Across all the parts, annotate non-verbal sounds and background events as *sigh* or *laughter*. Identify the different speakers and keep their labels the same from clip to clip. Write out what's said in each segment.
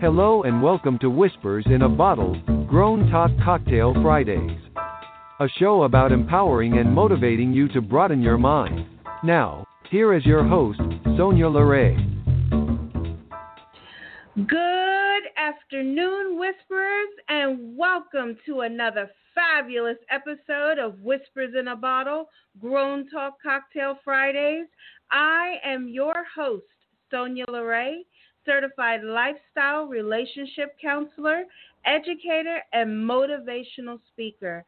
Speaker 1: Hello and welcome to Whispers in a Bottle, Grown Talk Cocktail Fridays. A show about empowering and motivating you to broaden your mind. Now, here is your host, Sonya LaRae.
Speaker 2: Good afternoon, Whisperers, and welcome to another fabulous episode of Whispers in a Bottle, Grown Talk Cocktail Fridays. I am your host, Sonya LaRae, certified lifestyle relationship counselor, educator, and motivational speaker.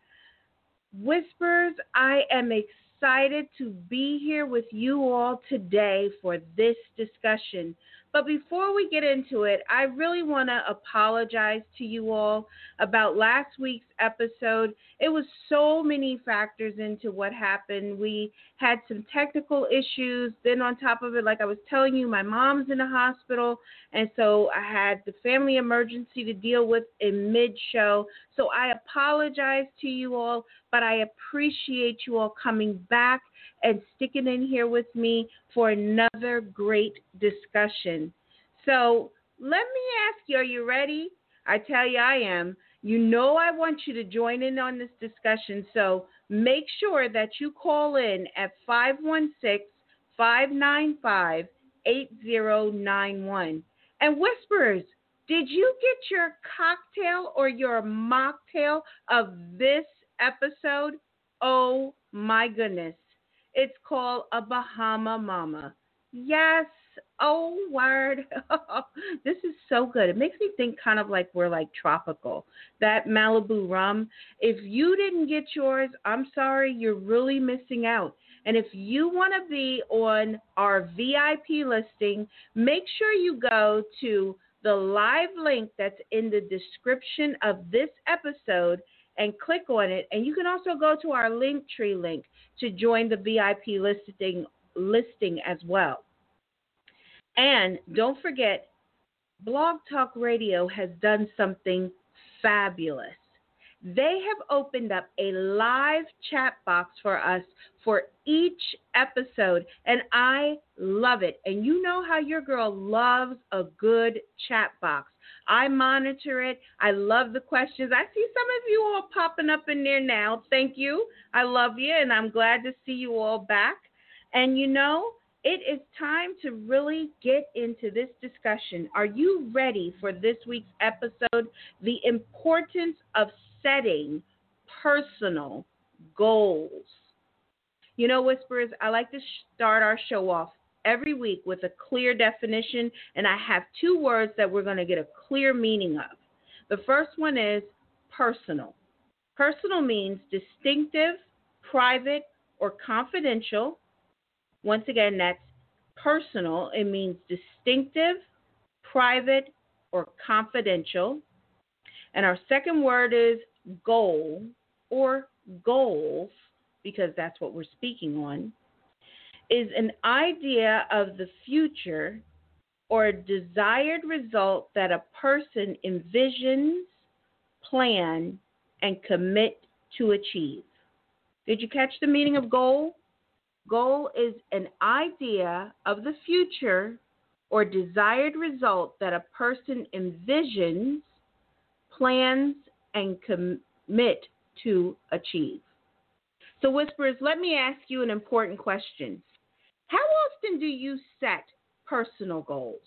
Speaker 2: Whispers, I am excited to be here with you all today for this discussion. But before we get into it, I really want to apologize to you all about last week's episode. It was so many factors into what happened. We had some technical issues. Then, on top of it, like I was telling you, my mom's in the hospital. And so I had the family emergency to deal with in mid show. So I apologize to you all, but I appreciate you all coming back and sticking in here with me for another great discussion. So let me ask you, are you ready? I tell you, I am. You know, I want you to join in on this discussion. So make sure that you call in at 516 595 8091. And Whisperers, did you get your cocktail or your mocktail of this episode? Oh my goodness. It's called a Bahama Mama. Yes. Oh, word. *laughs* this is so good. It makes me think kind of like we're like tropical. That Malibu rum. If you didn't get yours, I'm sorry. You're really missing out. And if you want to be on our VIP listing, make sure you go to the live link that's in the description of this episode and click on it. And you can also go to our Linktree link to join the VIP listing listing as well. And don't forget, Blog Talk Radio has done something fabulous. They have opened up a live chat box for us for each episode, and I love it. And you know how your girl loves a good chat box. I monitor it. I love the questions. I see some of you all popping up in there now. Thank you. I love you, and I'm glad to see you all back. And you know, it is time to really get into this discussion. Are you ready for this week's episode? The importance of setting personal goals. You know, Whisperers, I like to start our show off every week with a clear definition, and I have two words that we're going to get a clear meaning of. The first one is personal. Personal means distinctive, private, or confidential. Once again, that's personal. It means distinctive, private, or confidential. And our second word is goal or goals, because that's what we're speaking on is an idea of the future or desired result that a person envisions, plan, and commit to achieve. Did you catch the meaning of goal? Goal is an idea of the future or desired result that a person envisions, plans, and commit to achieve. So, Whisperers, let me ask you an important question. How often do you set personal goals?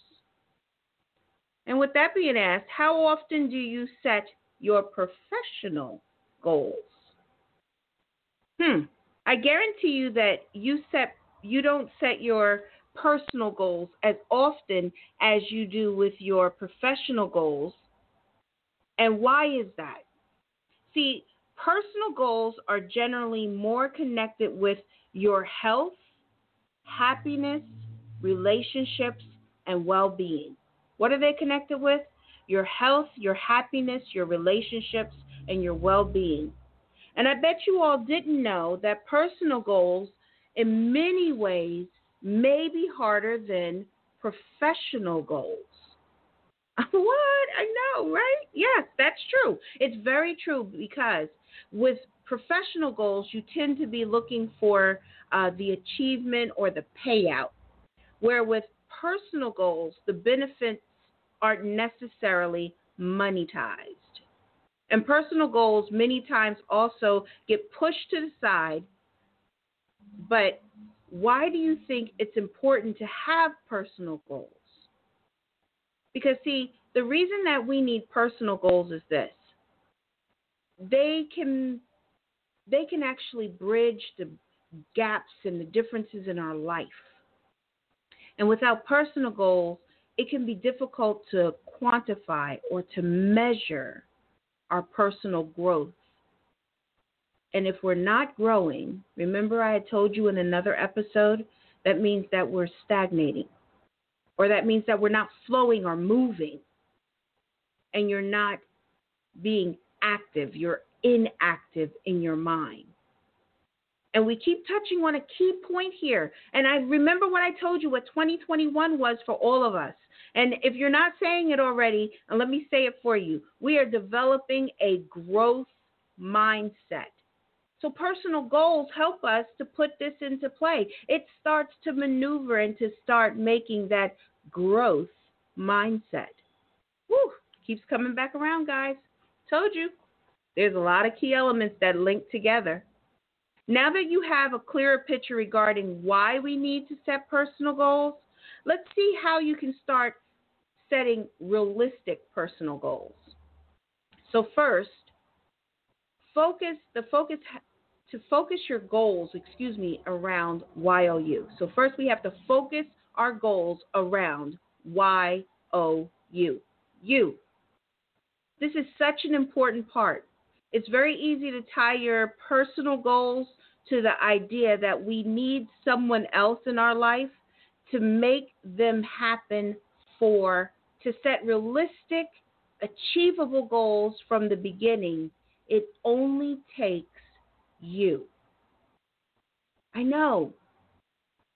Speaker 2: And with that being asked, how often do you set your professional goals? Hmm. I guarantee you that you set you don't set your personal goals as often as you do with your professional goals. And why is that? See, personal goals are generally more connected with your health happiness, relationships, and well being. What are they connected with? Your health, your happiness, your relationships, and your well being. And I bet you all didn't know that personal goals, in many ways, may be harder than professional goals. *laughs* what? I know, right? Yes, that's true. It's very true because with professional goals, you tend to be looking for uh, the achievement or the payout. Where with personal goals, the benefits aren't necessarily monetized. And personal goals many times also get pushed to the side. But why do you think it's important to have personal goals? Because, see, the reason that we need personal goals is this they can they can actually bridge the gaps and the differences in our life. And without personal goals, it can be difficult to quantify or to measure our personal growth. And if we're not growing, remember I had told you in another episode, that means that we're stagnating, or that means that we're not flowing or moving, and you're not being active, you're inactive in your mind. And we keep touching on a key point here. And I remember what I told you what 2021 was for all of us. And if you're not saying it already, and let me say it for you, we are developing a growth mindset. So personal goals help us to put this into play. It starts to maneuver and to start making that growth mindset. Woo, keeps coming back around, guys. Told you. There's a lot of key elements that link together. Now that you have a clearer picture regarding why we need to set personal goals, let's see how you can start setting realistic personal goals. So first, focus the focus to focus your goals, excuse me, around YOU. So first we have to focus our goals around YOU. You. This is such an important part. It's very easy to tie your personal goals to the idea that we need someone else in our life to make them happen for, to set realistic, achievable goals from the beginning. It only takes you. I know.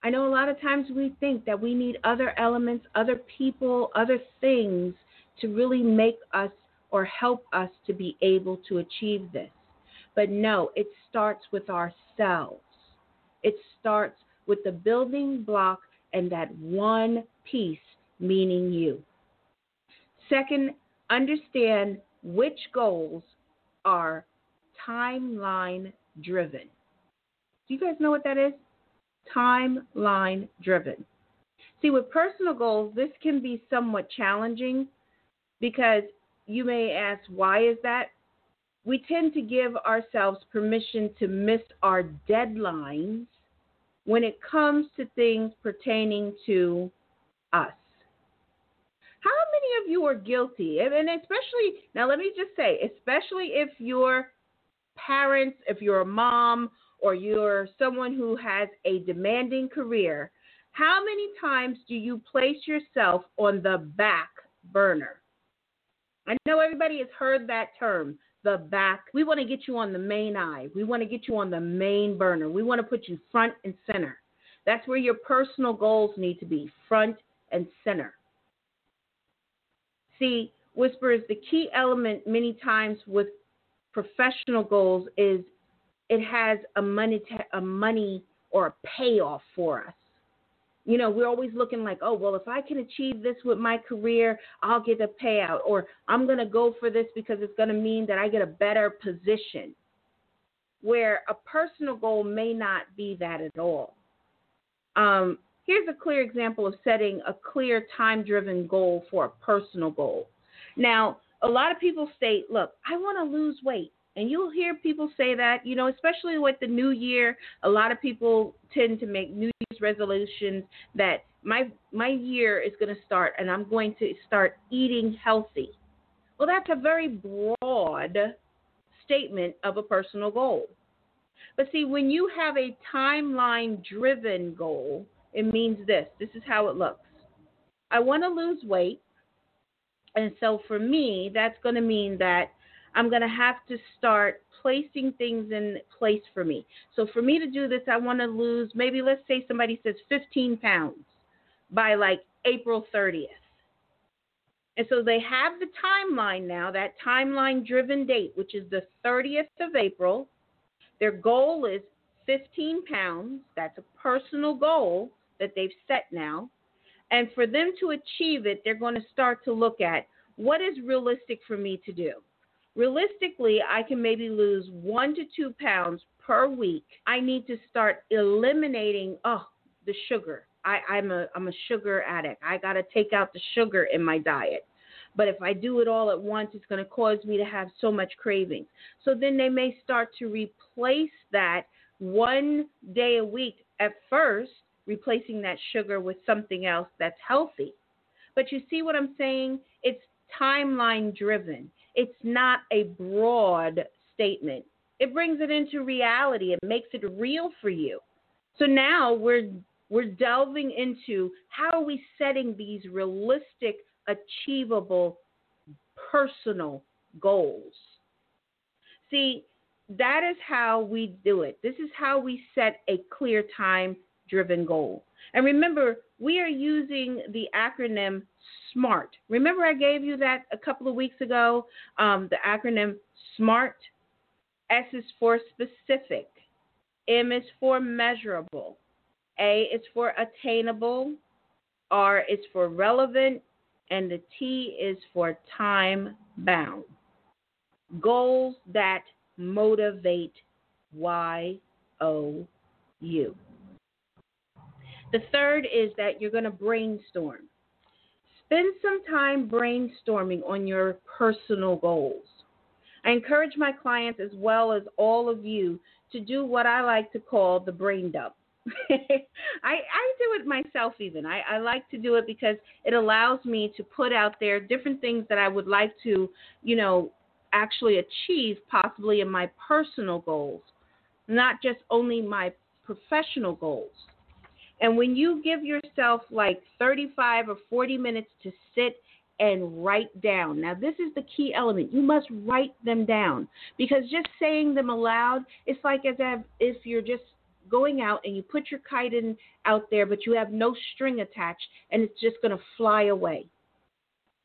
Speaker 2: I know a lot of times we think that we need other elements, other people, other things to really make us or help us to be able to achieve this. But no, it starts with ourselves. It starts with the building block and that one piece, meaning you. Second, understand which goals are timeline driven. Do you guys know what that is? Timeline driven. See, with personal goals, this can be somewhat challenging because you may ask, why is that? we tend to give ourselves permission to miss our deadlines when it comes to things pertaining to us. How many of you are guilty? And especially, now let me just say, especially if your parents, if you're a mom, or you're someone who has a demanding career, how many times do you place yourself on the back burner? I know everybody has heard that term, the back. We want to get you on the main eye. We want to get you on the main burner. We want to put you front and center. That's where your personal goals need to be front and center. See, Whisper is the key element many times with professional goals is it has a money, a money or a payoff for us you know, we're always looking like, oh, well, if I can achieve this with my career, I'll get a payout, or I'm going to go for this because it's going to mean that I get a better position. Where a personal goal may not be that at all. Um, here's a clear example of setting a clear time driven goal for a personal goal. Now, a lot of people state, look, I want to lose weight. And you'll hear people say that, you know, especially with the new year, a lot of people tend to make New resolutions that my my year is going to start and I'm going to start eating healthy. Well, that's a very broad statement of a personal goal. But see, when you have a timeline driven goal, it means this. This is how it looks. I want to lose weight. And so for me, that's going to mean that I'm going to have to start placing things in place for me. So for me to do this, I want to lose maybe let's say somebody says 15 pounds by like April 30th. And so they have the timeline now, that timeline driven date, which is the 30th of April. Their goal is 15 pounds. That's a personal goal that they've set now. And for them to achieve it, they're going to start to look at what is realistic for me to do. Realistically, I can maybe lose one to two pounds per week. I need to start eliminating oh the sugar. I, I'm a I'm a sugar addict. I gotta take out the sugar in my diet. But if I do it all at once, it's going to cause me to have so much cravings. So then they may start to replace that one day a week at first, replacing that sugar with something else that's healthy. But you see what I'm saying? It's timeline driven, it's not a broad statement. It brings it into reality, it makes it real for you. So now we're we're delving into how are we setting these realistic achievable personal goals. See, that is how we do it. This is how we set a clear time driven goal. And remember, we are using the acronym SMART. Remember, I gave you that a couple of weeks ago? Um, the acronym SMART. S is for specific, M is for measurable, A is for attainable, R is for relevant, and the T is for time bound. Goals that motivate Y O U. The third is that you're going to brainstorm. Spend some time brainstorming on your personal goals. I encourage my clients as well as all of you to do what I like to call the brain dump. *laughs* I, I do it myself even. I, I like to do it because it allows me to put out there different things that I would like to, you know, actually achieve possibly in my personal goals, not just only my professional goals. And when you give yourself like 35 or 40 minutes to sit and write down. Now, this is the key element. You must write them down because just saying them aloud, it's like as if you're just going out and you put your kite in out there, but you have no string attached and it's just going to fly away.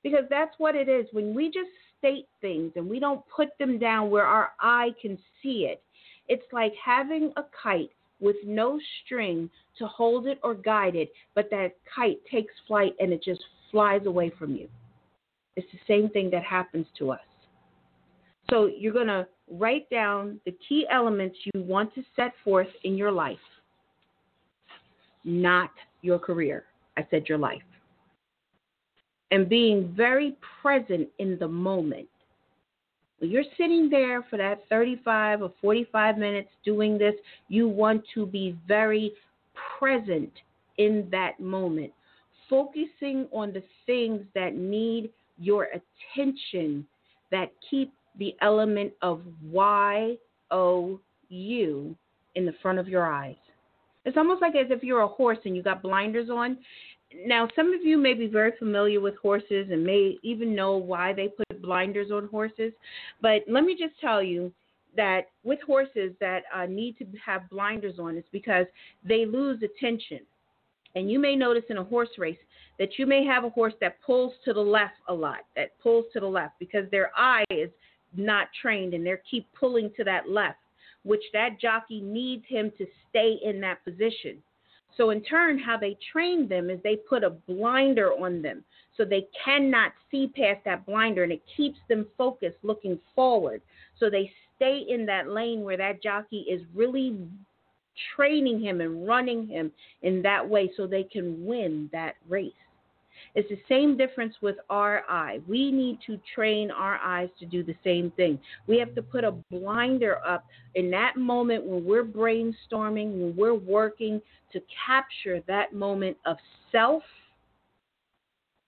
Speaker 2: Because that's what it is. When we just state things and we don't put them down where our eye can see it, it's like having a kite with no string to hold it or guide it, but that kite takes flight and it just flies away from you. It's the same thing that happens to us. So you're going to write down the key elements you want to set forth in your life, not your career. I said your life. And being very present in the moment. When you're sitting there for that 35 or 45 minutes doing this, you want to be very present in that moment, focusing on the things that need your attention that keep the element of Y O U in the front of your eyes. It's almost like as if you're a horse and you got blinders on. Now, some of you may be very familiar with horses and may even know why they put blinders on horses. But let me just tell you that with horses that uh, need to have blinders on, it's because they lose attention. And you may notice in a horse race that you may have a horse that pulls to the left a lot, that pulls to the left because their eye is not trained and they're keep pulling to that left, which that jockey needs him to stay in that position. So, in turn, how they train them is they put a blinder on them so they cannot see past that blinder and it keeps them focused looking forward. So they stay in that lane where that jockey is really training him and running him in that way so they can win that race. It's the same difference with our eye. We need to train our eyes to do the same thing. We have to put a blinder up in that moment when we're brainstorming, when we're working to capture that moment of self.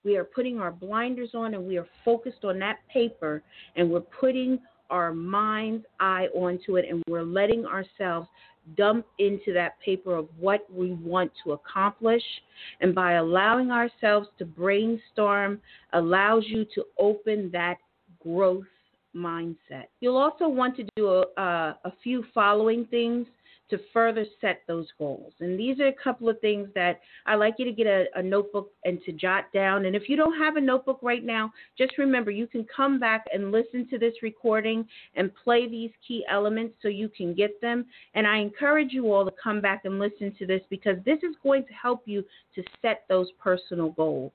Speaker 2: We are putting our blinders on and we are focused on that paper and we're putting our mind's eye onto it and we're letting ourselves dump into that paper of what we want to accomplish. And by allowing ourselves to brainstorm, allows you to open that growth mindset. You'll also want to do a, a, a few following things to further set those goals. And these are a couple of things that I like you to get a, a, notebook and to jot down. And if you don't have a notebook right now, just remember you can come back and listen to this recording and play these key elements so you can get them. And I encourage you all to come back and listen to this because this is going to help you to set those personal goals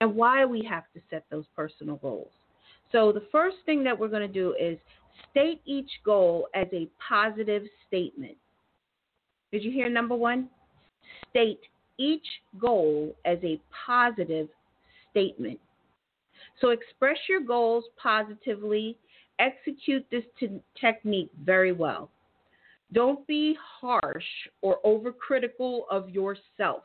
Speaker 2: and why we have to set those personal goals. So, the first thing that we're going to do is state each goal as a positive statement. Did you hear number one? State each goal as a positive statement. So express your goals positively. Execute this t- technique very well. Don't be harsh or overcritical of yourself.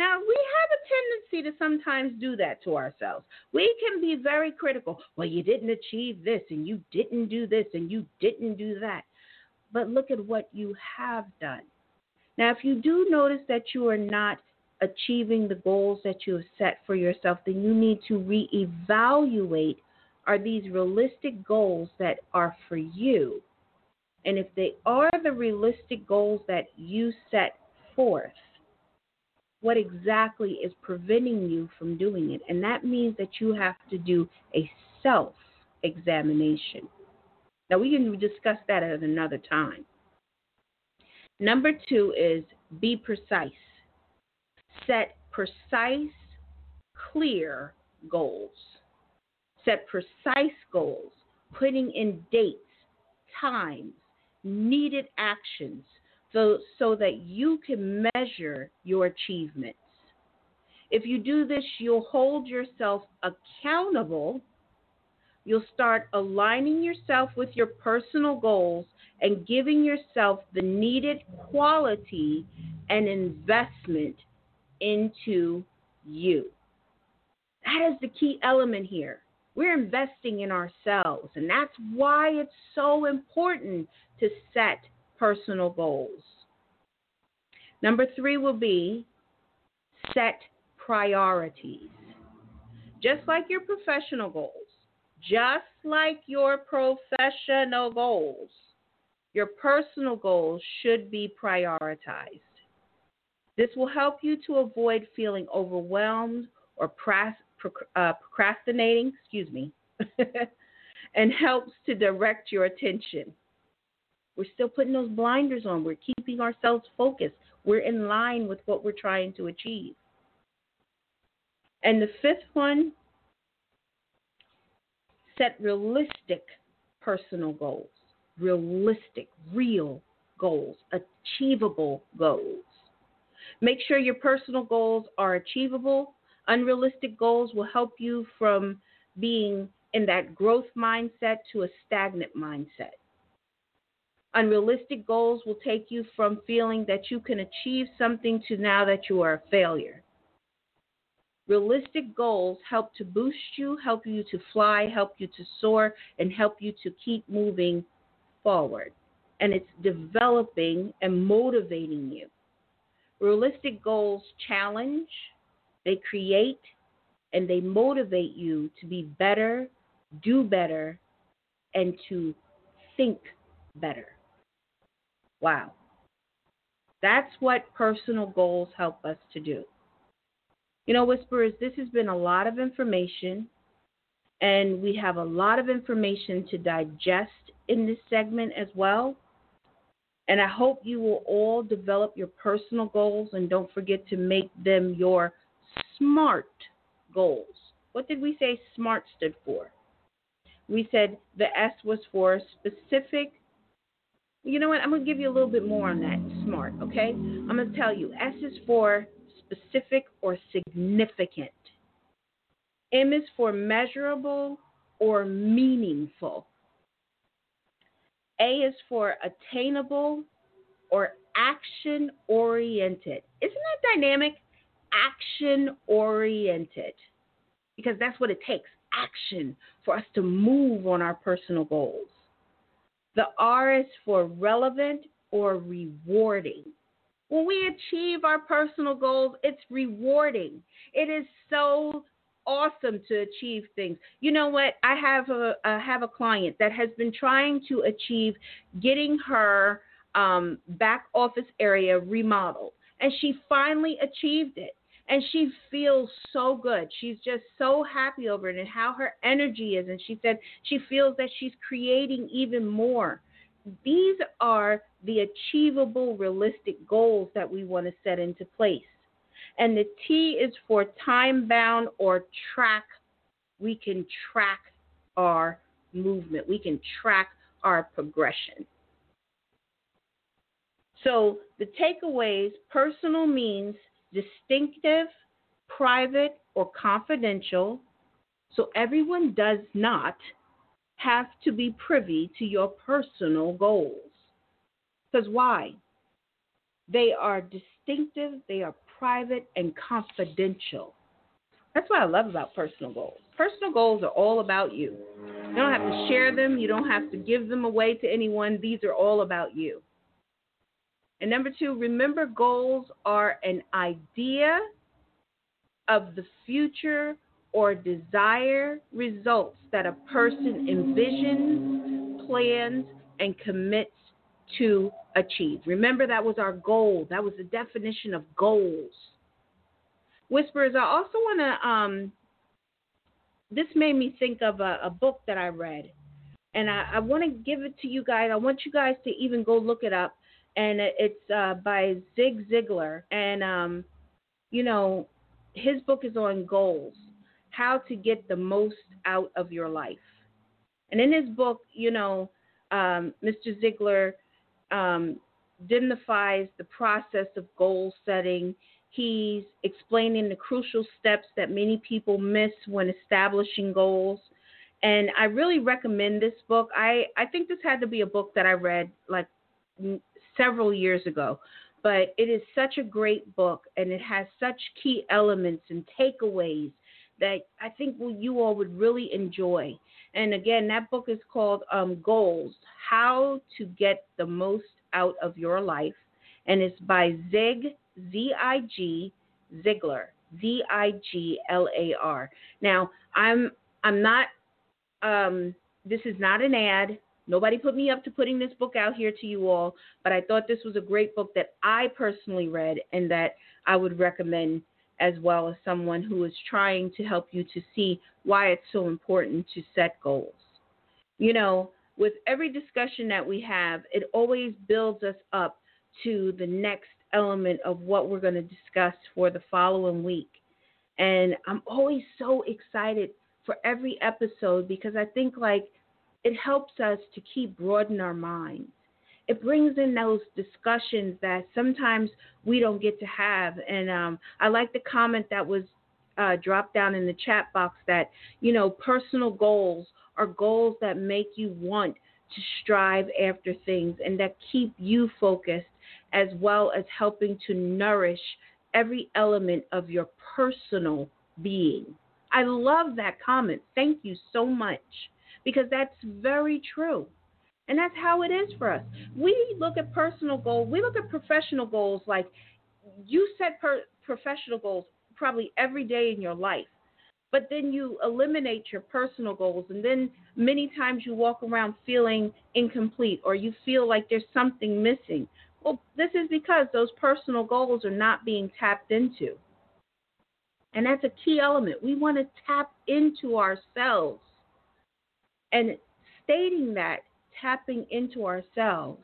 Speaker 2: Now, we have a tendency to sometimes do that to ourselves. We can be very critical. Well, you didn't achieve this, and you didn't do this, and you didn't do that. But look at what you have done. Now, if you do notice that you are not achieving the goals that you have set for yourself, then you need to reevaluate are these realistic goals that are for you? And if they are the realistic goals that you set forth, what exactly is preventing you from doing it? And that means that you have to do a self examination. Now, we can discuss that at another time. Number two is be precise. Set precise, clear goals. Set precise goals, putting in dates, times, needed actions, so, so that you can measure your achievements. If you do this, you'll hold yourself accountable. You'll start aligning yourself with your personal goals and giving yourself the needed quality and investment into you. That is the key element here. We're investing in ourselves, and that's why it's so important to set personal goals. Number three will be set priorities. Just like your professional goals, just like your professional goals, your personal goals should be prioritized. This will help you to avoid feeling overwhelmed or uh, procrastinating, excuse me, *laughs* and helps to direct your attention. We're still putting those blinders on. We're keeping ourselves focused. We're in line with what we're trying to achieve. And the fifth one set realistic personal goals realistic, real goals, achievable goals. Make sure your personal goals are achievable. Unrealistic goals will help you from being in that growth mindset to a stagnant mindset. Unrealistic goals will take you from feeling that you can achieve something to now that you are a failure. Realistic goals help to boost you, help you to fly, help you to soar, and help you to keep moving forward. And it's developing and motivating you. Realistic goals challenge, they create, and they motivate you to be better, do better, and to think better. Wow. That's what personal goals help us to do. You know, Whisperers, this has been a lot of information, and we have a lot of information to digest in this segment as well. And I hope you will all develop your personal goals and don't forget to make them your SMART goals. What did we say SMART stood for? We said the S was for specific. You know what? I'm going to give you a little bit more on that SMART, okay? I'm going to tell you S is for specific or significant. M is for measurable or meaningful. A is for attainable or action oriented. Isn't that dynamic? Action oriented. Because that's what it takes action for us to move on our personal goals. The R is for relevant or rewarding. When we achieve our personal goals, it's rewarding. It is so awesome to achieve things. You know what? I have a I have a client that has been trying to achieve getting her um, back office area remodeled. And she finally achieved it. And she feels so good. She's just so happy over it and how her energy is. And she said she feels that she's creating even more. These are the achievable, realistic goals that we want to set into place. And the T is for time bound or track. We can track our movement, we can track our progression. So the takeaways personal means distinctive, private, or confidential. So everyone does not have to be privy to your personal goals. Because why? They are distinctive, they are private, and confidential. That's what I love about personal goals. Personal goals are all about you. You don't have to share them, you don't have to give them away to anyone. These are all about you. And number two, remember goals are an idea of the future or desire results that a person envisions, plans, and commits to achieve. Remember, that was our goal. That was the definition of goals. Whispers, I also want to, um, this made me think of a, a book that I read. And I, I want to give it to you guys. I want you guys to even go look it up and it's uh, by Zig Ziglar. And um, you know, his book is on goals, how to get the most out of your life. And in his book, you know, um, Mr. Ziglar um, the process of goal setting. He's explaining the crucial steps that many people miss when establishing goals. And I really recommend this book. I, I think this had to be a book that I read like several years ago. But it is such a great book and it has such key elements and takeaways that I think you all would really enjoy. And again, that book is called um, Goals How to Get the Most Out of Your Life. And it's by Zig, Z I G, Ziglar, Z I G L A R. Now, I'm I'm not um, this is not an ad. Nobody put me up to putting this book out here to you all, but I thought this was a great book that I personally read and that I would recommend as well as someone who is trying to help you to see why it's so important to set goals. You know, with every discussion that we have, it always builds us up to the next element of what we're going to discuss for the following week. And I'm always so excited for every episode because I think like it helps us to keep broaden our minds. It brings in those discussions that sometimes we don't get to have. And um, I like the comment that was uh, dropped down in the chat box that, you know, personal goals are goals that make you want to strive after things and that keep you focused as well as helping to nourish every element of your personal being. I love that comment. Thank you so much because that's very true. And that's how it is for us. We look at personal goals, we look at professional goals like you set per- professional goals probably every day in your life. But then you eliminate your personal goals, and then many times you walk around feeling incomplete or you feel like there's something missing. Well, this is because those personal goals are not being tapped into. And that's a key element. We want to tap into ourselves and stating that, tapping into ourselves,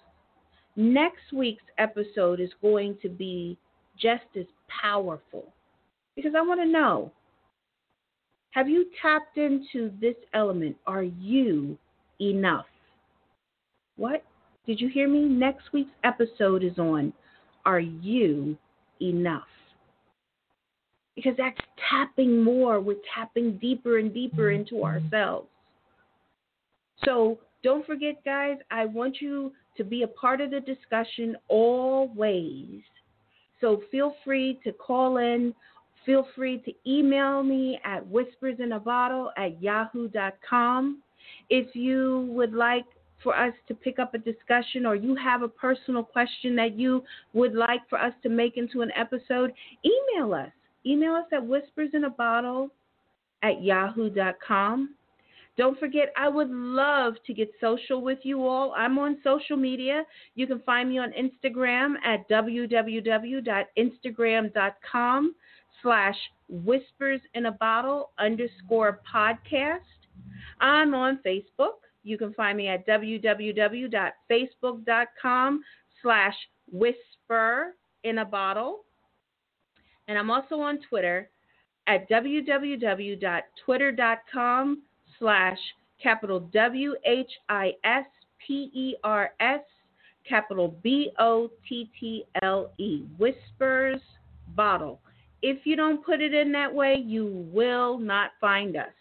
Speaker 2: next week's episode is going to be just as powerful. Because I want to know have you tapped into this element? Are you enough? What? Did you hear me? Next week's episode is on Are You Enough? Because that's tapping more. We're tapping deeper and deeper into ourselves. So don't forget, guys, I want you to be a part of the discussion always. So feel free to call in. Feel free to email me at whispersinabottle at yahoo.com. If you would like for us to pick up a discussion or you have a personal question that you would like for us to make into an episode, email us. Email us at whispersinabottle at yahoo.com. Don't forget, I would love to get social with you all. I'm on social media. You can find me on Instagram at www.instagram.com slash whispers in a bottle underscore podcast. I'm on Facebook. You can find me at www.facebook.com slash whisper in a bottle. And I'm also on Twitter at www.twitter.com slash capital W H I S P E R S capital B O T T L E Whispers Bottle. If you don't put it in that way, you will not find us.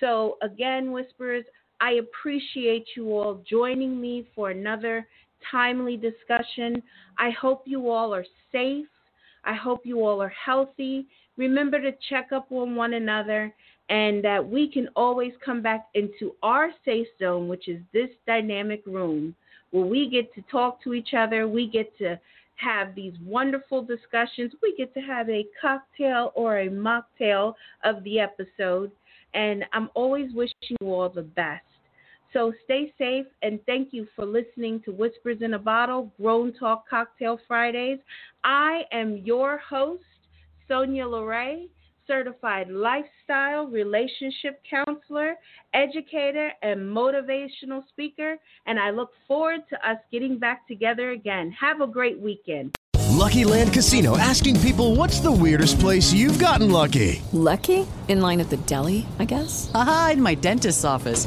Speaker 2: So, again, Whispers, I appreciate you all joining me for another timely discussion. I hope you all are safe. I hope you all are healthy. Remember to check up on one another and that we can always come back into our safe zone, which is this dynamic room where we get to talk to each other, we get to have these wonderful discussions, we get to have a cocktail or a mocktail of the episode, and I'm always wishing you all the best. So stay safe and thank you for listening to Whispers in a Bottle Grown Talk Cocktail Fridays. I am your host, Sonya LaRae certified lifestyle relationship counselor, educator, and motivational speaker. And I look forward to us getting back together again. Have a great weekend.
Speaker 3: Lucky Land Casino asking people what's the weirdest place you've gotten lucky?
Speaker 4: Lucky? In line at the deli, I guess?
Speaker 5: Aha, in my dentist's office.